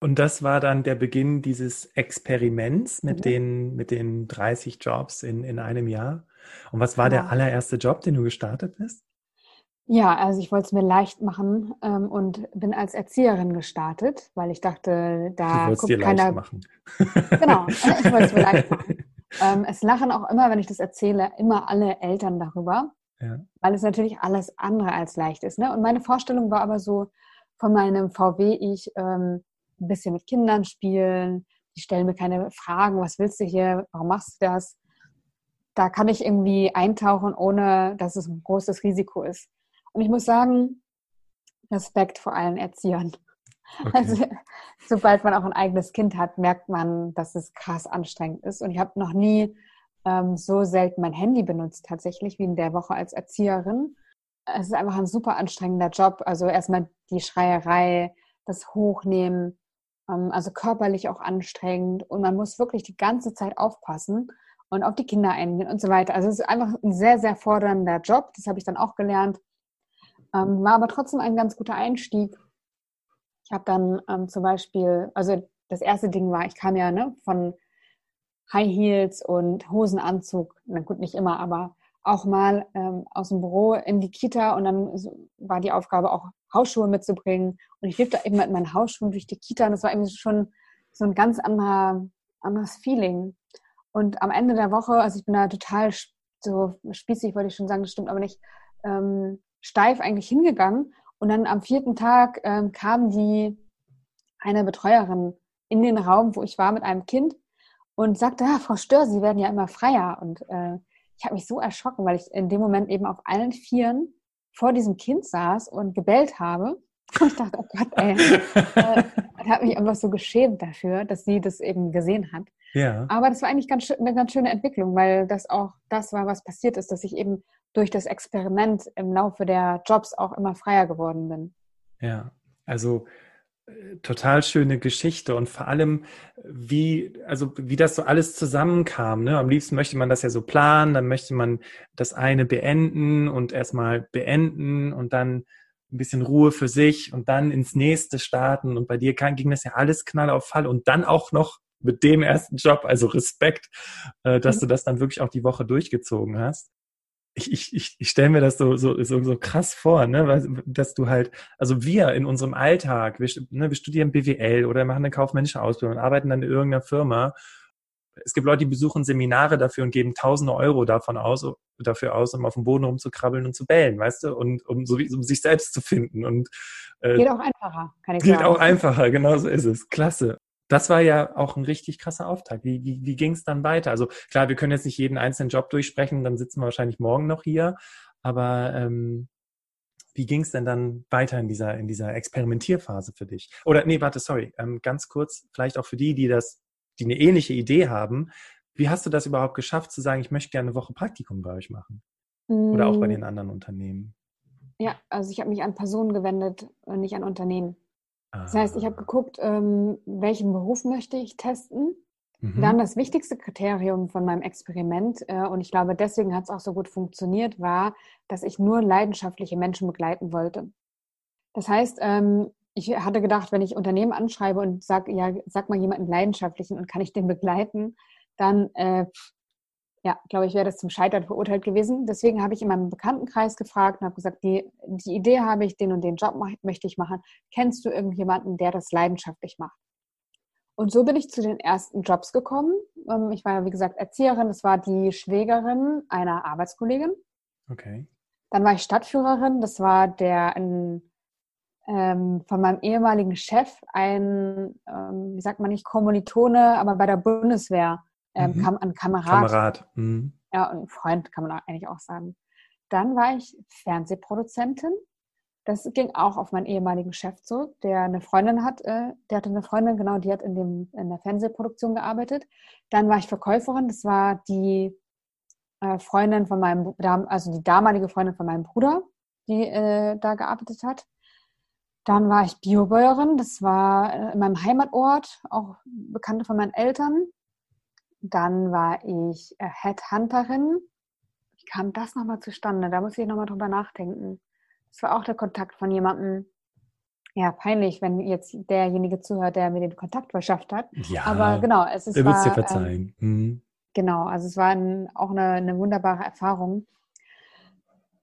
Und das war dann der Beginn dieses Experiments mit, Mhm. den, mit den 30 Jobs in, in einem Jahr. Und was war Genau. der allererste Job, den du gestartet bist? Ja, also ich wollte es mir leicht machen ähm, und bin als Erzieherin gestartet, weil ich dachte, da guckt dir leicht keiner. machen. Genau, ich wollte es mir leicht machen. Ähm, es lachen auch immer, wenn ich das erzähle, immer alle Eltern darüber, Ja. weil es natürlich alles andere als leicht ist. Ne? Und meine Vorstellung war aber so von meinem VW, ich ähm, ein bisschen mit Kindern spielen, die stellen mir keine Fragen, was willst du hier, warum machst du das? Da kann ich irgendwie eintauchen, ohne dass es ein großes Risiko ist. Und ich muss sagen, Respekt vor allen Erziehern. Okay. Also, sobald man auch ein eigenes Kind hat, merkt man, dass es krass anstrengend ist. Und ich habe noch nie ähm, so selten mein Handy benutzt, tatsächlich, wie in der Woche als Erzieherin. Es ist einfach ein super anstrengender Job. Also erstmal die Schreierei, das Hochnehmen, also körperlich auch anstrengend. Und man muss wirklich die ganze Zeit aufpassen und auf die Kinder eingehen und so weiter. Also es ist einfach ein sehr, sehr fordernder Job. Das habe ich dann auch gelernt. Ähm, war aber trotzdem ein ganz guter Einstieg. Ich habe dann ähm, zum Beispiel, also das erste Ding war, ich kam ja ne, von High Heels und Hosenanzug, na gut, nicht immer, aber auch mal ähm, aus dem Büro in die Kita und dann war die Aufgabe auch Hausschuhe mitzubringen und ich lief da eben mit meinen Hausschuhen durch die Kita und das war irgendwie schon so ein ganz anderer, anderes Feeling. Und am Ende der Woche, also ich bin da total so spießig, wollte ich schon sagen, das stimmt aber nicht, ähm, steif eigentlich hingegangen und dann am vierten Tag ähm, kam die eine Betreuerin in den Raum, wo ich war mit einem Kind und sagte, ja, Frau Stör, Sie werden ja immer freier. Und äh, ich habe mich so erschrocken, weil ich in dem Moment eben auf allen Vieren vor diesem Kind saß und gebellt habe. Und ich dachte, oh Gott, ey, äh, ich habe mich einfach so geschämt dafür, dass sie das eben gesehen hat. ja. Aber das war eigentlich ganz, eine ganz schöne Entwicklung, weil das auch das war, was passiert ist, dass ich eben durch das Experiment im Laufe der Jobs auch immer freier geworden bin. Ja, also äh, total schöne Geschichte und vor allem, wie, also wie das so alles zusammenkam. Ne? Am liebsten möchte man das ja so planen, dann möchte man das eine beenden und erstmal beenden und dann ein bisschen Ruhe für sich und dann ins nächste starten. Und bei dir kann, ging das ja alles knall auf Fall und dann auch noch mit dem ersten Job, also Respekt, äh, dass Mhm. du das dann wirklich auch die Woche durchgezogen hast. Ich, ich, ich, ich stelle mir das so, so, so, so krass vor, ne? Weil, dass du halt, also wir in unserem Alltag, wir, ne, wir studieren BWL oder machen eine kaufmännische Ausbildung und arbeiten dann in irgendeiner Firma. Es gibt Leute, die besuchen Seminare dafür und geben tausende Euro davon aus, dafür aus, um auf dem Boden rumzukrabbeln und zu bellen, weißt du? Und um, so wie, um sich selbst zu finden. Und äh, Geht auch einfacher, kann ich geht sagen. auch einfacher, genau so ist es. Klasse. Das war ja auch ein richtig krasser Auftakt. Wie, wie, wie ging es dann weiter? Also klar, wir können jetzt nicht jeden einzelnen Job durchsprechen, dann sitzen wir wahrscheinlich morgen noch hier. Aber ähm, wie ging es denn dann weiter in dieser, in dieser Experimentierphase für dich? Oder nee, warte, sorry, ähm, ganz kurz, vielleicht auch für die, die das, die eine ähnliche Idee haben. Wie hast du das überhaupt geschafft, zu sagen, ich möchte gerne eine Woche Praktikum bei euch machen? Oder auch bei Mm, den anderen Unternehmen? Ja, also ich habe mich an Personen gewendet und nicht an Unternehmen. Das heißt, ich habe Ah, geguckt, ähm, welchen Beruf möchte ich testen. mhm. Dann das wichtigste Kriterium von meinem Experiment, äh, und ich glaube, deswegen hat es auch so gut funktioniert, war, dass ich nur leidenschaftliche Menschen begleiten wollte. Das heißt, ähm, ich hatte gedacht, wenn ich Unternehmen anschreibe und sag, ja, sag mal jemanden leidenschaftlichen und kann ich den begleiten, dann, äh, ja, glaube ich, wäre das zum Scheitern verurteilt gewesen. Deswegen habe ich in meinem Bekanntenkreis gefragt und habe gesagt, die, die Idee habe ich, den und den Job mach, möchte ich machen. Kennst du irgendjemanden, der das leidenschaftlich macht? Und so bin ich zu den ersten Jobs gekommen. Ähm, Ich war wie gesagt, Erzieherin. Das war die Schwägerin einer Arbeitskollegin. Okay. Dann war ich Stadtführerin. Das war der ein, ähm, von meinem ehemaligen Chef, ein, ähm, wie sagt man nicht, Kommilitone, aber bei der Bundeswehr, ähm, Mhm. kam ein Kamerad. Kamerad. Mhm. Ja, und Freund kann man eigentlich auch sagen. Dann war ich Fernsehproduzentin. Das ging auch auf meinen ehemaligen Chef zurück, der eine Freundin hat. Äh, der hatte eine Freundin, genau, die hat in, dem, in der Fernsehproduktion gearbeitet. Dann war ich Verkäuferin. Das war die äh, Freundin von meinem, also die damalige Freundin von meinem Bruder, die äh, da gearbeitet hat. Dann war ich Biobäuerin. Das war äh, in meinem Heimatort, auch Bekannte von meinen Eltern. Dann war ich äh, Headhunterin. Wie kam das nochmal zustande? Da muss ich nochmal drüber nachdenken. Das war auch der Kontakt von jemandem. ja, peinlich, wenn jetzt derjenige zuhört, der mir den Kontakt verschafft hat. Ja, Aber genau, es ist. Er wird es dir ähm, verzeihen. Mhm. Genau, also es war ein, auch eine, eine wunderbare Erfahrung.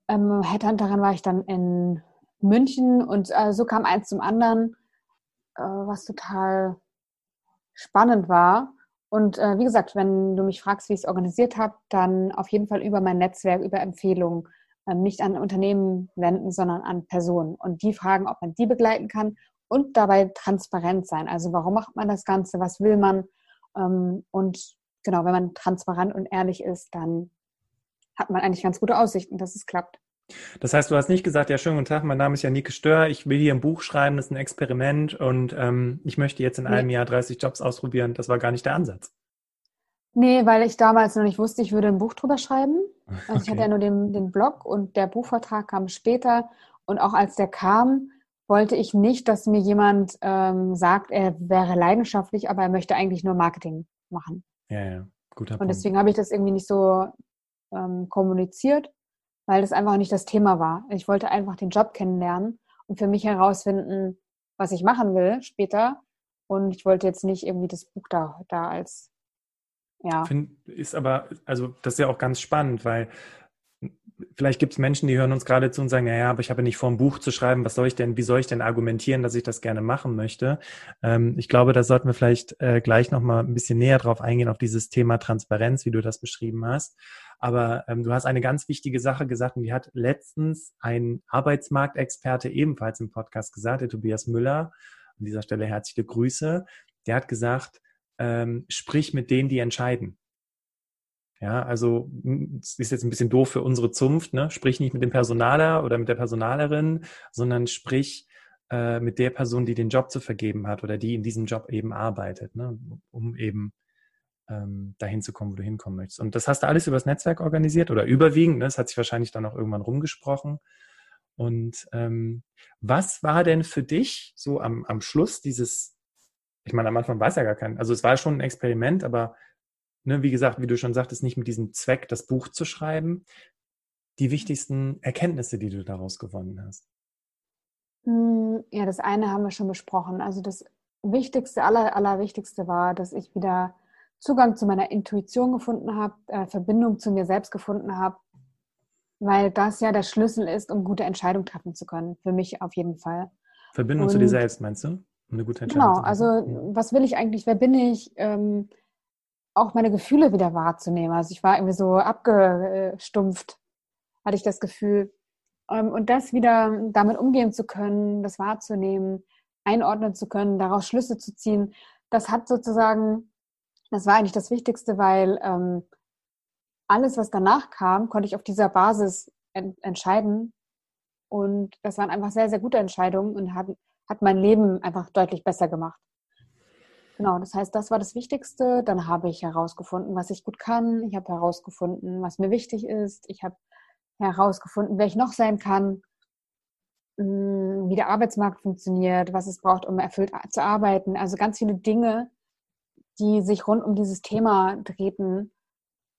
Ähm, Headhunterin war ich dann in München und äh, so kam eins zum anderen, äh, was total spannend war. Und äh, wie gesagt, wenn du mich fragst, wie ich es organisiert habe, dann auf jeden Fall über mein Netzwerk, über Empfehlungen, ähm, nicht an Unternehmen wenden, sondern an Personen und die fragen, ob man die begleiten kann und dabei transparent sein. Also warum macht man das Ganze, was will man? Ähm, und genau, wenn man transparent und ehrlich ist, dann hat man eigentlich ganz gute Aussichten, dass es klappt. Das heißt, du hast nicht gesagt, ja, schönen guten Tag, mein Name ist Janike Stör, ich will hier ein Buch schreiben, das ist ein Experiment und ähm, ich möchte jetzt in nee. einem Jahr 30 Jobs ausprobieren. Das war gar nicht der Ansatz. Nee, weil ich damals noch nicht wusste, ich würde ein Buch drüber schreiben. Also okay. ich hatte ja nur den, den Blog und der Buchvertrag kam später. Und auch als der kam, wollte ich nicht, dass mir jemand ähm, sagt, er wäre leidenschaftlich, aber er möchte eigentlich nur Marketing machen. Ja, ja, guter Punkt. Und deswegen habe ich das irgendwie nicht so ähm, kommuniziert, weil das einfach nicht das Thema war. Ich wollte einfach den Job kennenlernen und für mich herausfinden, was ich machen will später. Und ich wollte jetzt nicht irgendwie das Buch da, da als, ja. Find, ist aber, also das ist ja auch ganz spannend, weil vielleicht gibt es Menschen, die hören uns gerade zu und sagen, naja, aber ich habe nicht vor, ein Buch zu schreiben, was soll ich denn, wie soll ich denn argumentieren, dass ich das gerne machen möchte? Ähm, ich glaube, da sollten wir vielleicht äh, gleich nochmal ein bisschen näher drauf eingehen, auf dieses Thema Transparenz, wie du das beschrieben hast. Aber ähm, du hast eine ganz wichtige Sache gesagt und die hat letztens ein Arbeitsmarktexperte ebenfalls im Podcast gesagt, der Tobias Müller. An dieser Stelle herzliche Grüße. Der hat gesagt, ähm, sprich mit denen, die entscheiden. Ja, also es ist jetzt ein bisschen doof für unsere Zunft, ne? Sprich nicht mit dem Personaler oder mit der Personalerin, sondern sprich äh, mit der Person, die den Job zu vergeben hat oder die in diesem Job eben arbeitet, ne? um eben ähm, dahin zu kommen, wo du hinkommen möchtest. Und das hast du alles übers Netzwerk organisiert oder überwiegend. Ne? Das hat sich wahrscheinlich dann auch irgendwann rumgesprochen. Und ähm, was war denn für dich so am, am Schluss dieses, ich meine, am Anfang war es ja gar kein, also es war schon ein Experiment, aber ne, wie gesagt, wie du schon sagtest, nicht mit diesem Zweck, das Buch zu schreiben, die wichtigsten Erkenntnisse, die du daraus gewonnen hast? Hm, ja, das eine haben wir schon besprochen. Also das Wichtigste, aller, Allerwichtigste war, dass ich wieder Zugang zu meiner Intuition gefunden habe, äh, Verbindung zu mir selbst gefunden habe, weil das ja der Schlüssel ist, um gute Entscheidungen treffen zu können. Für mich auf jeden Fall. Verbindung Und, zu dir selbst, meinst du? Um eine gute Entscheidung Genau, also mhm. was will ich eigentlich, wer bin ich? Ähm, auch meine Gefühle wieder wahrzunehmen. Also ich war irgendwie so abgestumpft, hatte ich das Gefühl. Ähm, und das wieder damit umgehen zu können, das wahrzunehmen, einordnen zu können, daraus Schlüsse zu ziehen, das hat sozusagen das war eigentlich das Wichtigste, weil ähm, alles, was danach kam, konnte ich auf dieser Basis en entscheiden. Und das waren einfach sehr, sehr gute Entscheidungen und hat, hat mein Leben einfach deutlich besser gemacht. Genau, das heißt, das war das Wichtigste. Dann habe ich herausgefunden, was ich gut kann. Ich habe herausgefunden, was mir wichtig ist. Ich habe herausgefunden, wer ich noch sein kann, hm, wie der Arbeitsmarkt funktioniert, was es braucht, um erfüllt zu arbeiten. Also ganz viele Dinge, die sich rund um dieses Thema drehten,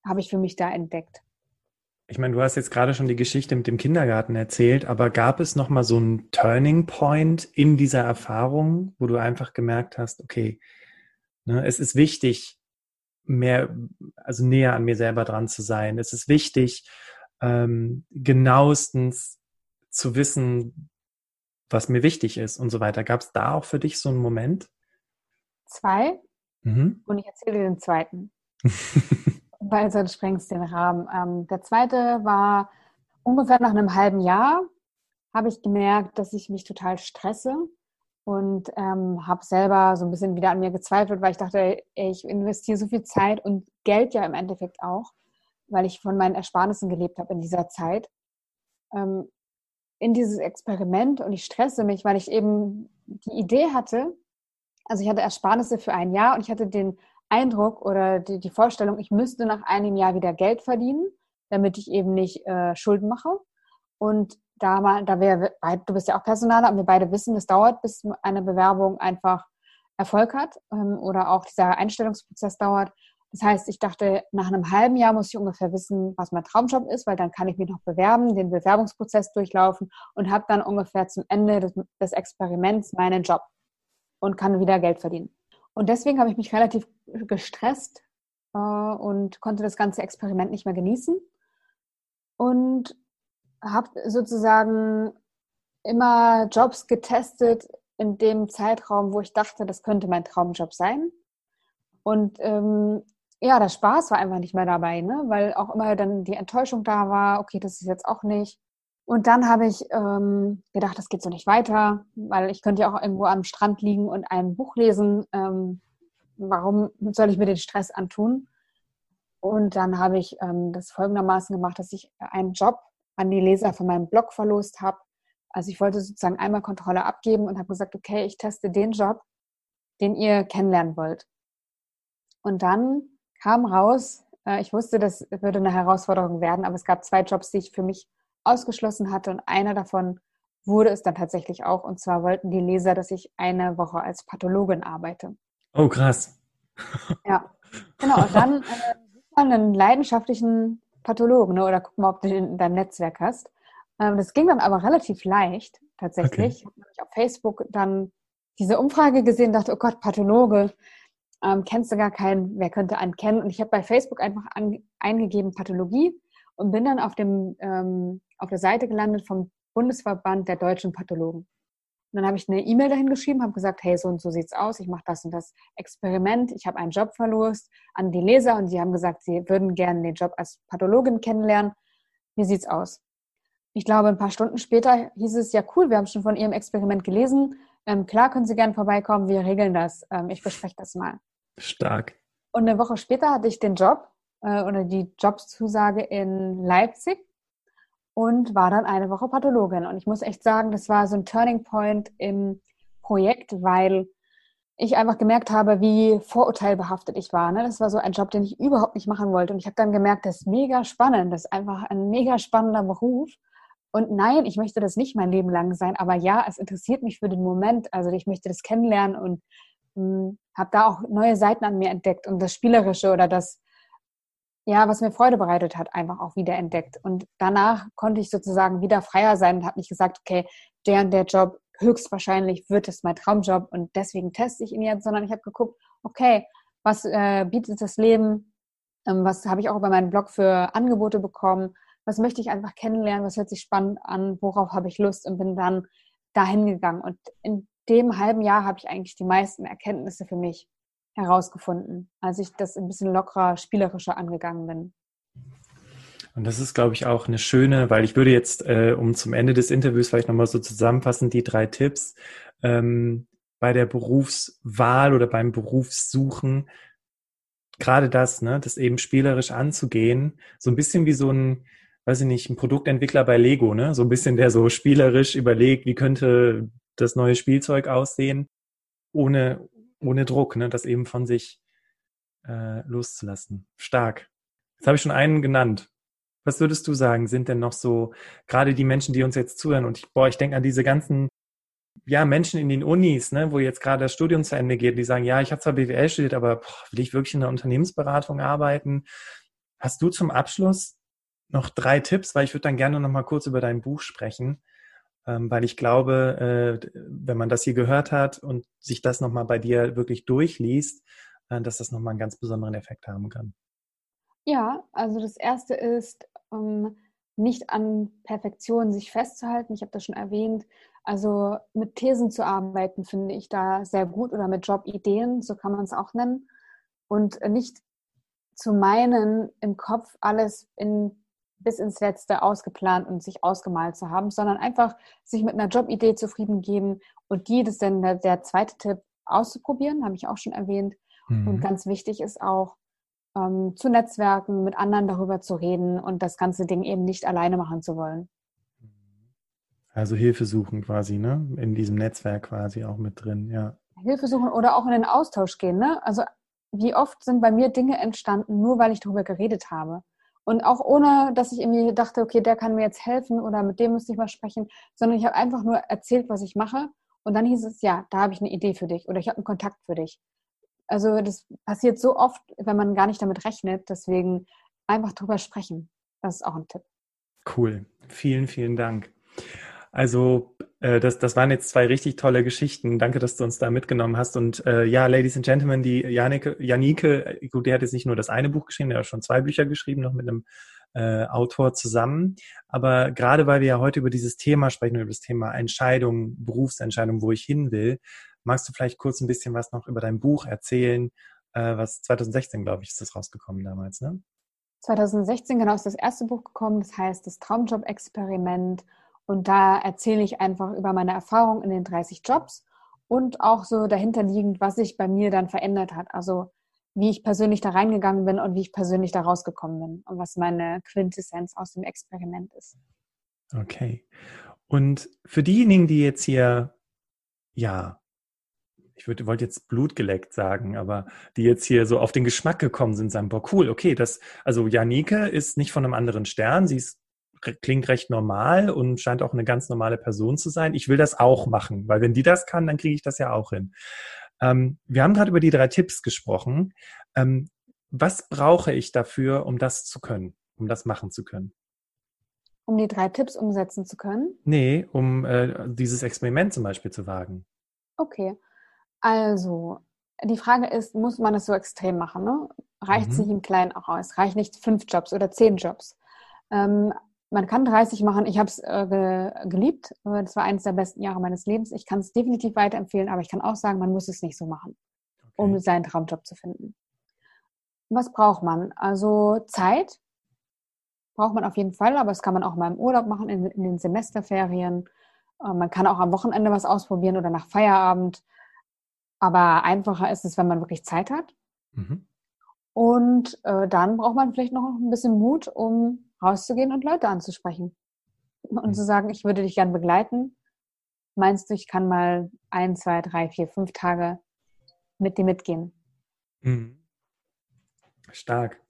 habe ich für mich da entdeckt. Ich meine, du hast jetzt gerade schon die Geschichte mit dem Kindergarten erzählt, aber gab es noch mal so einen Turning Point in dieser Erfahrung, wo du einfach gemerkt hast, okay, es ist wichtig, mehr, also näher an mir selber dran zu sein. Es ist wichtig, ähm, genauestens zu wissen, was mir wichtig ist und so weiter. Gab es da auch für dich so einen Moment? Zwei. Mhm. Und ich erzähle den zweiten. weil sonst sprengst den Rahmen. Ähm, der zweite war ungefähr nach einem halben Jahr, habe ich gemerkt, dass ich mich total stresse und ähm, habe selber so ein bisschen wieder an mir gezweifelt, weil ich dachte, ich investiere so viel Zeit und Geld ja im Endeffekt auch, weil ich von meinen Ersparnissen gelebt habe in dieser Zeit, ähm, in dieses Experiment und ich stresse mich, weil ich eben die Idee hatte, also ich hatte Ersparnisse für ein Jahr und ich hatte den Eindruck oder die, die Vorstellung, ich müsste nach einem Jahr wieder Geld verdienen, damit ich eben nicht äh, Schulden mache. Und da mal, da wir, du bist ja auch Personaler und wir beide wissen, es dauert, bis eine Bewerbung einfach Erfolg hat ähm, oder auch dieser Einstellungsprozess dauert. Das heißt, ich dachte, nach einem halben Jahr muss ich ungefähr wissen, was mein Traumjob ist, weil dann kann ich mich noch bewerben, den Bewerbungsprozess durchlaufen und habe dann ungefähr zum Ende des, des Experiments meinen Job und kann wieder Geld verdienen. Und deswegen habe ich mich relativ gestresst äh, und konnte das ganze Experiment nicht mehr genießen und habe sozusagen immer Jobs getestet in dem Zeitraum, wo ich dachte, das könnte mein Traumjob sein. Und ähm, ja, der Spaß war einfach nicht mehr dabei, ne? weil auch immer dann die Enttäuschung da war, okay, das ist jetzt auch nicht. Und dann habe ich ähm, gedacht, das geht so nicht weiter, weil ich könnte ja auch irgendwo am Strand liegen und ein Buch lesen. Ähm, warum soll ich mir den Stress antun? Und dann habe ich ähm, das folgendermaßen gemacht, dass ich einen Job an die Leser von meinem Blog verlost habe. Also ich wollte sozusagen einmal Kontrolle abgeben und habe gesagt, okay, ich teste den Job, den ihr kennenlernen wollt. Und dann kam raus, äh, ich wusste, das würde eine Herausforderung werden, aber es gab zwei Jobs, die ich für mich ausgeschlossen hatte und einer davon wurde es dann tatsächlich auch. Und zwar wollten die Leser, dass ich eine Woche als Pathologin arbeite. Oh, krass. Ja, genau. Und dann äh, einen leidenschaftlichen Pathologen ne? oder guck mal, ob du den in deinem Netzwerk hast. Ähm, das ging dann aber relativ leicht, tatsächlich. Okay. Ich habe auf Facebook dann diese Umfrage gesehen, dachte, oh Gott, Pathologe, ähm, kennst du gar keinen, wer könnte einen kennen? Und ich habe bei Facebook einfach an, eingegeben Pathologie und bin dann auf, dem, ähm, auf der Seite gelandet vom Bundesverband der deutschen Pathologen. Und dann habe ich eine E-Mail dahin geschrieben, habe gesagt, hey, so und so sieht's aus, ich mache das und das Experiment, ich habe einen Job verlost an die Leser und sie haben gesagt, sie würden gerne den Job als Pathologin kennenlernen. Wie sieht's aus? Ich glaube, ein paar Stunden später hieß es, ja cool, wir haben schon von Ihrem Experiment gelesen. Ähm, klar, können Sie gerne vorbeikommen, wir regeln das. Ähm, ich bespreche das mal. Stark. Und eine Woche später hatte ich den Job äh, oder die Jobszusage in Leipzig und war dann eine Woche Pathologin. Und ich muss echt sagen, das war so ein Turning Point im Projekt, weil ich einfach gemerkt habe, wie vorurteilbehaftet ich war. Ne? Das war so ein Job, den ich überhaupt nicht machen wollte. Und ich habe dann gemerkt, das ist mega spannend, das ist einfach ein mega spannender Beruf. Und nein, ich möchte das nicht mein Leben lang sein, aber ja, es interessiert mich für den Moment. Also ich möchte das kennenlernen und hm, habe da auch neue Seiten an mir entdeckt und das Spielerische oder das ja, was mir Freude bereitet hat, einfach auch wieder entdeckt. Und danach konnte ich sozusagen wieder freier sein und habe nicht gesagt, okay, der und der Job, höchstwahrscheinlich wird es mein Traumjob und deswegen teste ich ihn jetzt, sondern ich habe geguckt, okay, was äh, bietet das Leben, ähm, was habe ich auch über meinen Blog für Angebote bekommen, was möchte ich einfach kennenlernen, was hört sich spannend an, worauf habe ich Lust? Und bin dann dahin gegangen. Und in dem halben Jahr habe ich eigentlich die meisten Erkenntnisse für mich herausgefunden, als ich das ein bisschen lockerer, spielerischer angegangen bin. Und das ist, glaube ich, auch eine schöne, weil ich würde jetzt, äh, um zum Ende des Interviews vielleicht nochmal so zusammenfassen, die drei Tipps ähm, bei der Berufswahl oder beim Berufssuchen, gerade das, ne, das eben spielerisch anzugehen, so ein bisschen wie so ein, weiß ich nicht, ein Produktentwickler bei Lego, ne, so ein bisschen, der so spielerisch überlegt, wie könnte das neue Spielzeug aussehen, ohne, ohne Druck, ne? das eben von sich äh, loszulassen. Stark. Jetzt habe ich schon einen genannt. Was würdest du sagen, sind denn noch so, gerade die Menschen, die uns jetzt zuhören, und ich, boah, ich denke an diese ganzen ja, Menschen in den Unis, ne, wo jetzt gerade das Studium zu Ende geht, die sagen, ja, ich habe zwar BWL studiert, aber boah, will ich wirklich in der Unternehmensberatung arbeiten? Hast du zum Abschluss noch drei Tipps, weil ich würde dann gerne noch mal kurz über dein Buch sprechen, weil ich glaube, äh, wenn man das hier gehört hat und sich das nochmal bei dir wirklich durchliest, äh, dass das nochmal einen ganz besonderen Effekt haben kann. Ja, also das erste ist, um, nicht an Perfektion sich festzuhalten. Ich habe das schon erwähnt. Also mit Thesen zu arbeiten, finde ich da sehr gut oder mit Jobideen, so kann man es auch nennen. Und nicht zu meinen, im Kopf alles in bis ins Letzte ausgeplant und sich ausgemalt zu haben, sondern einfach sich mit einer Jobidee zufrieden geben und die, das ist dann der, der zweite Tipp, auszuprobieren, habe ich auch schon erwähnt. Mhm. Und ganz wichtig ist auch, ähm, zu netzwerken, mit anderen darüber zu reden und das ganze Ding eben nicht alleine machen zu wollen. Also Hilfe suchen quasi, ne? In diesem Netzwerk quasi auch mit drin, ja. Hilfe suchen oder auch in den Austausch gehen, ne? Also wie oft sind bei mir Dinge entstanden, nur weil ich darüber geredet habe. Und auch ohne, dass ich irgendwie dachte, okay, der kann mir jetzt helfen oder mit dem müsste ich mal sprechen, sondern ich habe einfach nur erzählt, was ich mache. Und dann hieß es, ja, da habe ich eine Idee für dich oder ich habe einen Kontakt für dich. also das passiert so oft, wenn man gar nicht damit rechnet. Deswegen einfach drüber sprechen. Das ist auch ein Tipp. Cool. Vielen, vielen Dank. Also äh, das, das waren jetzt zwei richtig tolle Geschichten. Danke, dass du uns da mitgenommen hast. Und äh, ja, Ladies and Gentlemen, die Janike, Janike, gut, die hat jetzt nicht nur das eine Buch geschrieben, der hat schon zwei Bücher geschrieben, noch mit einem äh, Autor zusammen. Aber gerade weil wir ja heute über dieses Thema sprechen, über das Thema Entscheidung, Berufsentscheidung, wo ich hin will, magst du vielleicht kurz ein bisschen was noch über dein Buch erzählen, äh, was 2016, glaube ich, ist das rausgekommen damals, ne? 2016 genau ist das erste Buch gekommen, das heißt das Traumjob-Experiment. Und da erzähle ich einfach über meine Erfahrung in den 30 Jobs und auch so dahinterliegend, was sich bei mir dann verändert hat. Also wie ich persönlich da reingegangen bin und wie ich persönlich da rausgekommen bin und was meine Quintessenz aus dem Experiment ist. Okay. Und für diejenigen, die jetzt hier, ja, ich würde, wollte jetzt Blut geleckt sagen, aber die jetzt hier so auf den Geschmack gekommen sind, sagen, boah, cool, okay, das, also Janike ist nicht von einem anderen Stern, sie ist, klingt recht normal und scheint auch eine ganz normale Person zu sein. Ich will das auch machen, weil wenn die das kann, dann kriege ich das ja auch hin. Ähm, wir haben gerade über die drei Tipps gesprochen. Ähm, was brauche ich dafür, um das zu können, um das machen zu können? Um die drei Tipps umsetzen zu können? Nee, um äh, dieses Experiment zum Beispiel zu wagen. Okay. Also, die Frage ist, muss man es so extrem machen? Ne? Reicht mhm. sich im Kleinen auch aus? Reicht nicht fünf Jobs oder zehn Jobs? Ähm, man kann 30 machen. Ich habe es äh, ge geliebt. Äh, das war eines der besten Jahre meines Lebens. Ich kann es definitiv weiterempfehlen, aber ich kann auch sagen, man muss es nicht so machen, okay. um seinen Traumjob zu finden. Was braucht man? Also Zeit braucht man auf jeden Fall, aber das kann man auch mal im Urlaub machen, in, in den Semesterferien. Äh, man kann auch am Wochenende was ausprobieren oder nach Feierabend. Aber einfacher ist es, wenn man wirklich Zeit hat. Mhm. Und äh, dann braucht man vielleicht noch ein bisschen Mut, um rauszugehen und Leute anzusprechen. Und mhm. zu sagen, ich würde dich gern begleiten. Meinst du, ich kann mal ein, zwei, drei, vier, fünf Tage mit dir mitgehen? Mhm. Stark.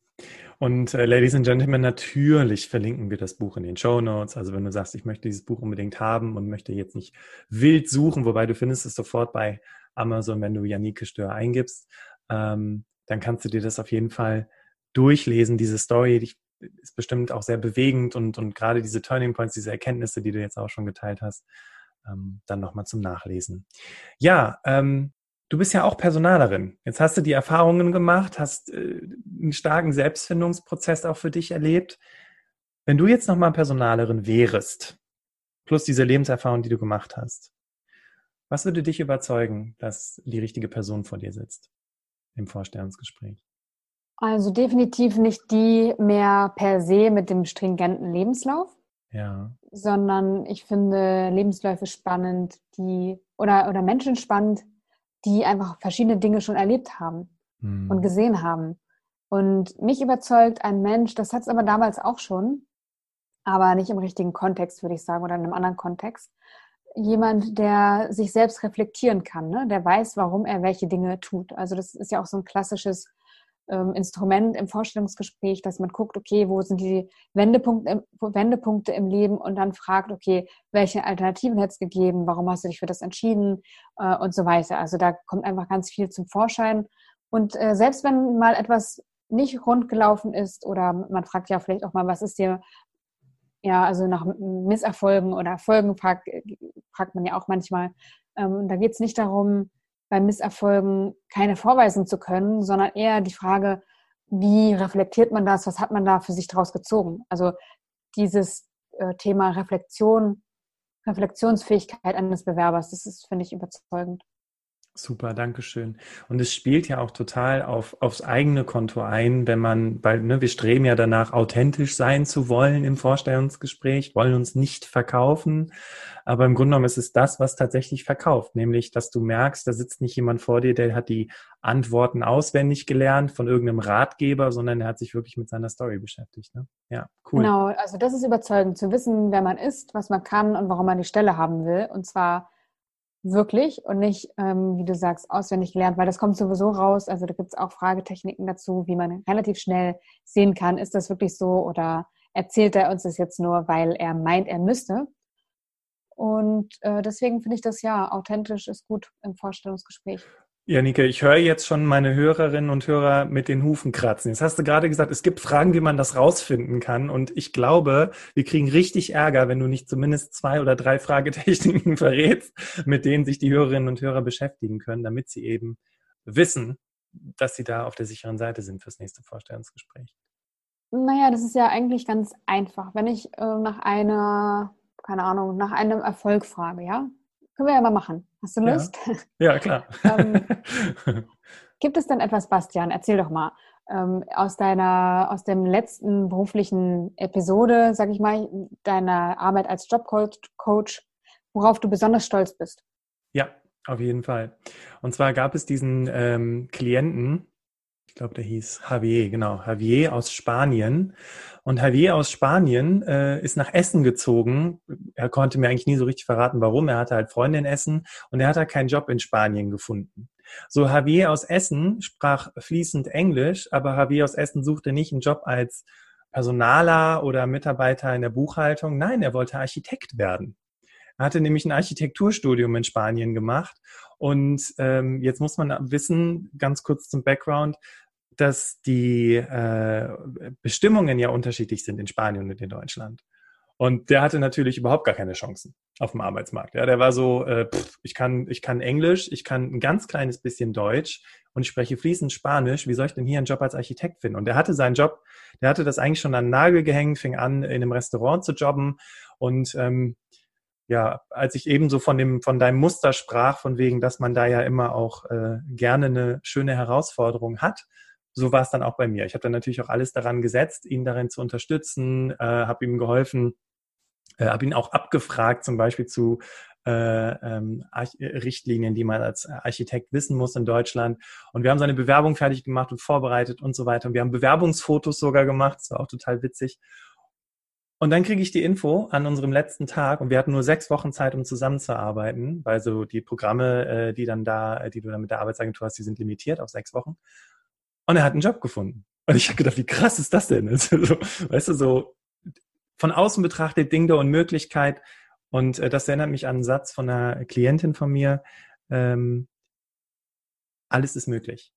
Und äh, Ladies and Gentlemen, natürlich verlinken wir das Buch in den Show Notes. Also wenn du sagst, ich möchte dieses Buch unbedingt haben und möchte jetzt nicht wild suchen, wobei du findest es sofort bei Amazon, wenn du Janike Stör eingibst, ähm, dann kannst du dir das auf jeden Fall durchlesen. Diese Story die ist bestimmt auch sehr bewegend und, und gerade diese Turning Points, diese Erkenntnisse, die du jetzt auch schon geteilt hast, ähm, dann nochmal zum Nachlesen. Ja, ähm, du bist ja auch Personalerin. Jetzt hast du die Erfahrungen gemacht, hast äh, einen starken Selbstfindungsprozess auch für dich erlebt. Wenn du jetzt nochmal Personalerin wärst, plus diese Lebenserfahrung, die du gemacht hast, was würde dich überzeugen, dass die richtige Person vor dir sitzt im Vorstellungsgespräch? Also definitiv nicht die mehr per se mit dem stringenten Lebenslauf. Ja. Sondern ich finde Lebensläufe spannend, die oder, oder Menschen spannend, die einfach verschiedene Dinge schon erlebt haben hm. und gesehen haben. Und mich überzeugt ein Mensch, das hat es aber damals auch schon, aber nicht im richtigen Kontext, würde ich sagen, oder in einem anderen Kontext, jemand, der sich selbst reflektieren kann, ne? der weiß, warum er welche Dinge tut. Also das ist ja auch so ein klassisches ähm, Instrument im Vorstellungsgespräch, dass man guckt, okay, wo sind die Wendepunkte im, Wendepunkte im Leben und dann fragt, okay, welche Alternativen hätte es gegeben, warum hast du dich für das entschieden äh, und so weiter. Also da kommt einfach ganz viel zum Vorschein. Und äh, selbst wenn mal etwas nicht rund gelaufen ist oder man fragt ja vielleicht auch mal, was ist dir ja, also nach Misserfolgen oder Erfolgen fragt, fragt man ja auch manchmal. Ähm, da geht es nicht darum, bei Misserfolgen keine vorweisen zu können, sondern eher die Frage, wie reflektiert man das, was hat man da für sich daraus gezogen? Also dieses äh, Thema Reflexion, Reflexionsfähigkeit eines Bewerbers, das ist, finde ich, überzeugend. Super, danke schön. Und es spielt ja auch total auf, aufs eigene Konto ein, wenn man, weil ne, wir streben ja danach, authentisch sein zu wollen im Vorstellungsgespräch, wollen uns nicht verkaufen. Aber im Grunde genommen ist es das, was tatsächlich verkauft, nämlich, dass du merkst, da sitzt nicht jemand vor dir, der hat die Antworten auswendig gelernt von irgendeinem Ratgeber, sondern er hat sich wirklich mit seiner Story beschäftigt. Ne? Ja, cool. Genau, also das ist überzeugend, zu wissen, wer man ist, was man kann und warum man die Stelle haben will. Und zwar wirklich und nicht, ähm, wie du sagst, auswendig gelernt, weil das kommt sowieso raus. Also da gibt es auch Fragetechniken dazu, wie man relativ schnell sehen kann, ist das wirklich so oder erzählt er uns das jetzt nur, weil er meint, er müsste. Und äh, deswegen finde ich das ja authentisch ist gut im Vorstellungsgespräch. Janike, ich höre jetzt schon meine Hörerinnen und Hörer mit den Hufen kratzen. Jetzt hast du gerade gesagt, es gibt Fragen, wie man das rausfinden kann. Und ich glaube, wir kriegen richtig Ärger, wenn du nicht zumindest zwei oder drei Fragetechniken verrätst, mit denen sich die Hörerinnen und Hörer beschäftigen können, damit sie eben wissen, dass sie da auf der sicheren Seite sind fürs nächste Vorstellungsgespräch. Naja, das ist ja eigentlich ganz einfach. Wenn ich äh, nach einer, keine Ahnung, nach einem Erfolg frage, ja, können wir ja mal machen. Hast du Lust? Ja, ja klar. ähm, gibt es denn etwas, Bastian? Erzähl doch mal ähm, aus deiner, aus dem letzten beruflichen Episode, sag ich mal, deiner Arbeit als Jobcoach, worauf du besonders stolz bist. Ja, auf jeden Fall. Und zwar gab es diesen ähm, Klienten, glaube, der hieß Javier, genau, Javier aus Spanien. Und Javier aus Spanien äh, ist nach Essen gezogen. Er konnte mir eigentlich nie so richtig verraten, warum. Er hatte halt Freunde in Essen und er hat halt keinen Job in Spanien gefunden. So, Javier aus Essen sprach fließend Englisch, aber Javier aus Essen suchte nicht einen Job als Personaler oder Mitarbeiter in der Buchhaltung. Nein, er wollte Architekt werden. Er hatte nämlich ein Architekturstudium in Spanien gemacht. Und ähm, jetzt muss man wissen, ganz kurz zum Background, dass die äh, Bestimmungen ja unterschiedlich sind in Spanien und in Deutschland. Und der hatte natürlich überhaupt gar keine Chancen auf dem Arbeitsmarkt. Ja, der war so, äh, pff, ich kann, ich kann Englisch, ich kann ein ganz kleines bisschen Deutsch und ich spreche fließend Spanisch. Wie soll ich denn hier einen Job als Architekt finden? Und der hatte seinen Job, der hatte das eigentlich schon an den Nagel gehängt, fing an, in einem Restaurant zu jobben und ähm, ja, als ich eben so von dem, von deinem Muster sprach, von wegen, dass man da ja immer auch äh, gerne eine schöne Herausforderung hat, so war es dann auch bei mir. Ich habe dann natürlich auch alles daran gesetzt, ihn darin zu unterstützen, äh, habe ihm geholfen, äh, habe ihn auch abgefragt, zum Beispiel zu äh, ähm, Richtlinien, die man als Architekt wissen muss in Deutschland. Und wir haben seine Bewerbung fertig gemacht und vorbereitet und so weiter. Und wir haben Bewerbungsfotos sogar gemacht, das war auch total witzig. Und dann kriege ich die Info an unserem letzten Tag und wir hatten nur sechs Wochen Zeit, um zusammenzuarbeiten, weil so die Programme, äh, die dann da, die du dann mit der Arbeitsagentur hast, die sind limitiert auf sechs Wochen. Und er hat einen Job gefunden. Und ich habe gedacht, wie krass ist das denn? Also, so, weißt du, so von außen betrachtet Ding der Unmöglichkeit. Und äh, das erinnert mich an einen Satz von einer Klientin von mir. Ähm, alles ist möglich.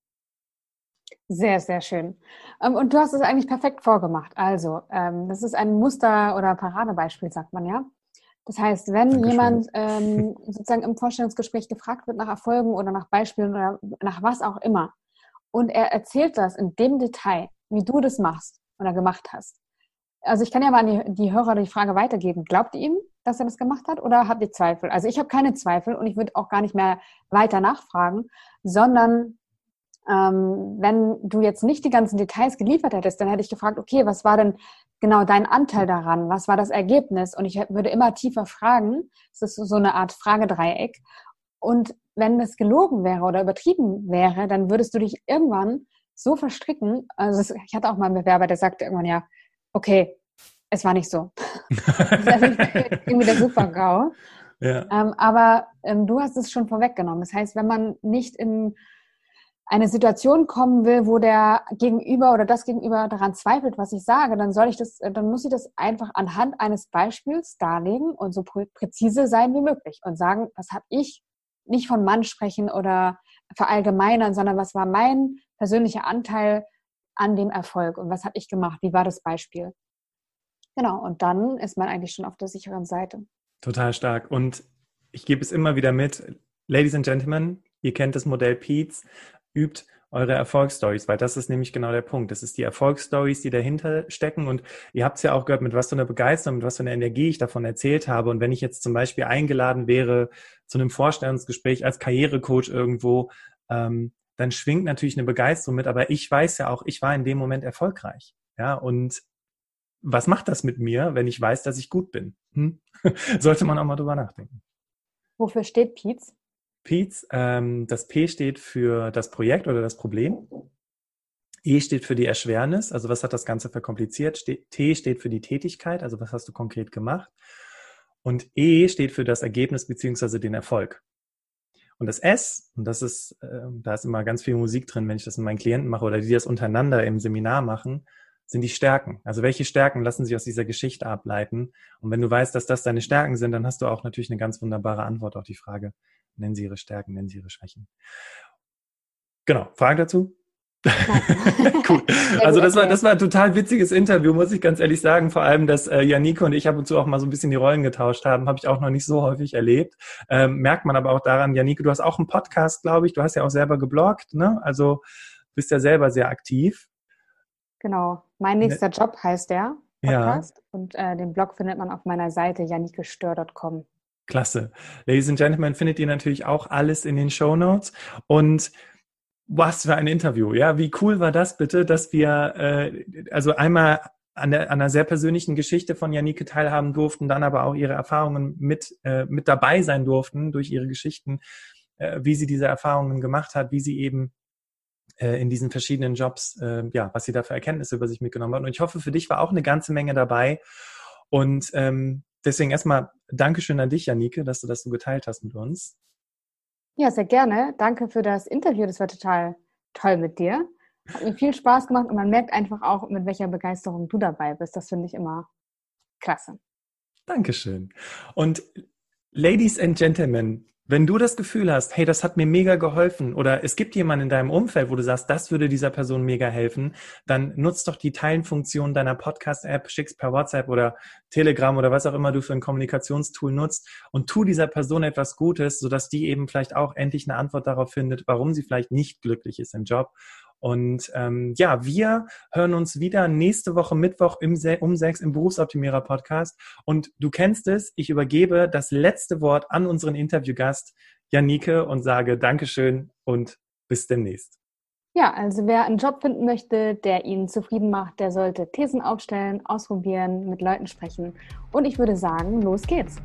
Sehr, sehr schön. Ähm, und du hast es eigentlich perfekt vorgemacht. Also, ähm, das ist ein Muster- oder Paradebeispiel, sagt man ja. Das heißt, wenn Dankeschön. jemand ähm, sozusagen im Vorstellungsgespräch gefragt wird nach Erfolgen oder nach Beispielen oder nach was auch immer, und er erzählt das in dem Detail, wie du das machst oder gemacht hast. Also ich kann ja mal an die, die Hörer die Frage weitergeben. Glaubt ihr ihm, dass er das gemacht hat oder habt ihr Zweifel? Also ich habe keine Zweifel und ich würde auch gar nicht mehr weiter nachfragen, sondern ähm, wenn du jetzt nicht die ganzen Details geliefert hättest, dann hätte ich gefragt, okay, was war denn genau dein Anteil daran? Was war das Ergebnis? Und ich würde immer tiefer fragen. Es ist so eine Art Fragedreieck. Und wenn es gelogen wäre oder übertrieben wäre, dann würdest du dich irgendwann so verstricken. Also ich hatte auch mal einen Bewerber, der sagte irgendwann ja, okay, es war nicht so. das ist irgendwie der Super-GAU. Ja. Ähm, aber ähm, du hast es schon vorweggenommen. Das heißt, wenn man nicht in eine Situation kommen will, wo der Gegenüber oder das Gegenüber daran zweifelt, was ich sage, dann soll ich das, dann muss ich das einfach anhand eines Beispiels darlegen und so präzise sein wie möglich und sagen, was habe ich nicht von Mann sprechen oder verallgemeinern, sondern was war mein persönlicher Anteil an dem Erfolg und was habe ich gemacht? Wie war das Beispiel? Genau, und dann ist man eigentlich schon auf der sicheren Seite. Total stark. Und ich gebe es immer wieder mit, Ladies and Gentlemen, ihr kennt das Modell Peets, übt eure Erfolgsstories, weil das ist nämlich genau der Punkt. Das ist die Erfolgsstories, die dahinter stecken. Und ihr habt es ja auch gehört, mit was für einer Begeisterung, mit was für einer Energie ich davon erzählt habe. Und wenn ich jetzt zum Beispiel eingeladen wäre zu einem Vorstellungsgespräch als Karrierecoach irgendwo, ähm, dann schwingt natürlich eine Begeisterung mit. Aber ich weiß ja auch, ich war in dem Moment erfolgreich. Ja, und was macht das mit mir, wenn ich weiß, dass ich gut bin? Hm? Sollte man auch mal drüber nachdenken. Wofür steht Pietz? Pietz, ähm, das P steht für das Projekt oder das Problem. E steht für die Erschwernis, also was hat das Ganze verkompliziert. T steht für die Tätigkeit, also was hast du konkret gemacht. Und E steht für das Ergebnis beziehungsweise den Erfolg. Und das S, und das ist, äh, da ist immer ganz viel Musik drin, wenn ich das mit meinen Klienten mache oder die das untereinander im Seminar machen, sind die Stärken. Also welche Stärken lassen sich aus dieser Geschichte ableiten? Und wenn du weißt, dass das deine Stärken sind, dann hast du auch natürlich eine ganz wunderbare Antwort auf die Frage, nennen Sie Ihre Stärken, nennen Sie Ihre Schwächen. Genau. Fragen dazu? cool. Also das war, das war ein total witziges Interview, muss ich ganz ehrlich sagen. Vor allem, dass äh, Janiko und ich ab und zu auch mal so ein bisschen die Rollen getauscht haben, habe ich auch noch nicht so häufig erlebt. Ähm, merkt man aber auch daran, Janiko, du hast auch einen Podcast, glaube ich. Du hast ja auch selber gebloggt, ne? Also bist ja selber sehr aktiv. Genau. Mein ne nächster ne? Job heißt der Podcast. Ja. Und äh, den Blog findet man auf meiner Seite janikestör.com. Klasse. Ladies and Gentlemen, findet ihr natürlich auch alles in den Show Notes. Und was für ein Interview, ja. Wie cool war das bitte, dass wir äh, also einmal an, der, an einer sehr persönlichen Geschichte von Janike teilhaben durften, dann aber auch ihre Erfahrungen mit, äh, mit dabei sein durften durch ihre Geschichten, äh, wie sie diese Erfahrungen gemacht hat, wie sie eben äh, in diesen verschiedenen Jobs, äh, ja, was sie da für Erkenntnisse über sich mitgenommen hat. Und ich hoffe, für dich war auch eine ganze Menge dabei. Und ähm, deswegen erstmal Dankeschön an dich, Janike, dass du das so geteilt hast mit uns. Ja, sehr gerne. Danke für das Interview. Das war total toll mit dir. Hat mir viel Spaß gemacht und man merkt einfach auch, mit welcher Begeisterung du dabei bist. Das finde ich immer klasse. Dankeschön. Und Ladies and Gentlemen, wenn du das Gefühl hast, hey, das hat mir mega geholfen oder es gibt jemanden in deinem Umfeld, wo du sagst, das würde dieser Person mega helfen, dann nutzt doch die Teilenfunktion deiner Podcast-App, schick's per WhatsApp oder Telegram oder was auch immer du für ein Kommunikationstool nutzt und tu dieser Person etwas Gutes, sodass die eben vielleicht auch endlich eine Antwort darauf findet, warum sie vielleicht nicht glücklich ist im Job und ähm, ja, wir hören uns wieder nächste Woche Mittwoch im, um sechs im Berufsoptimierer Podcast. Und du kennst es, ich übergebe das letzte Wort an unseren Interviewgast Janike und sage Dankeschön und bis demnächst. Ja, also wer einen Job finden möchte, der ihn zufrieden macht, der sollte Thesen aufstellen, ausprobieren, mit Leuten sprechen. Und ich würde sagen, los geht's.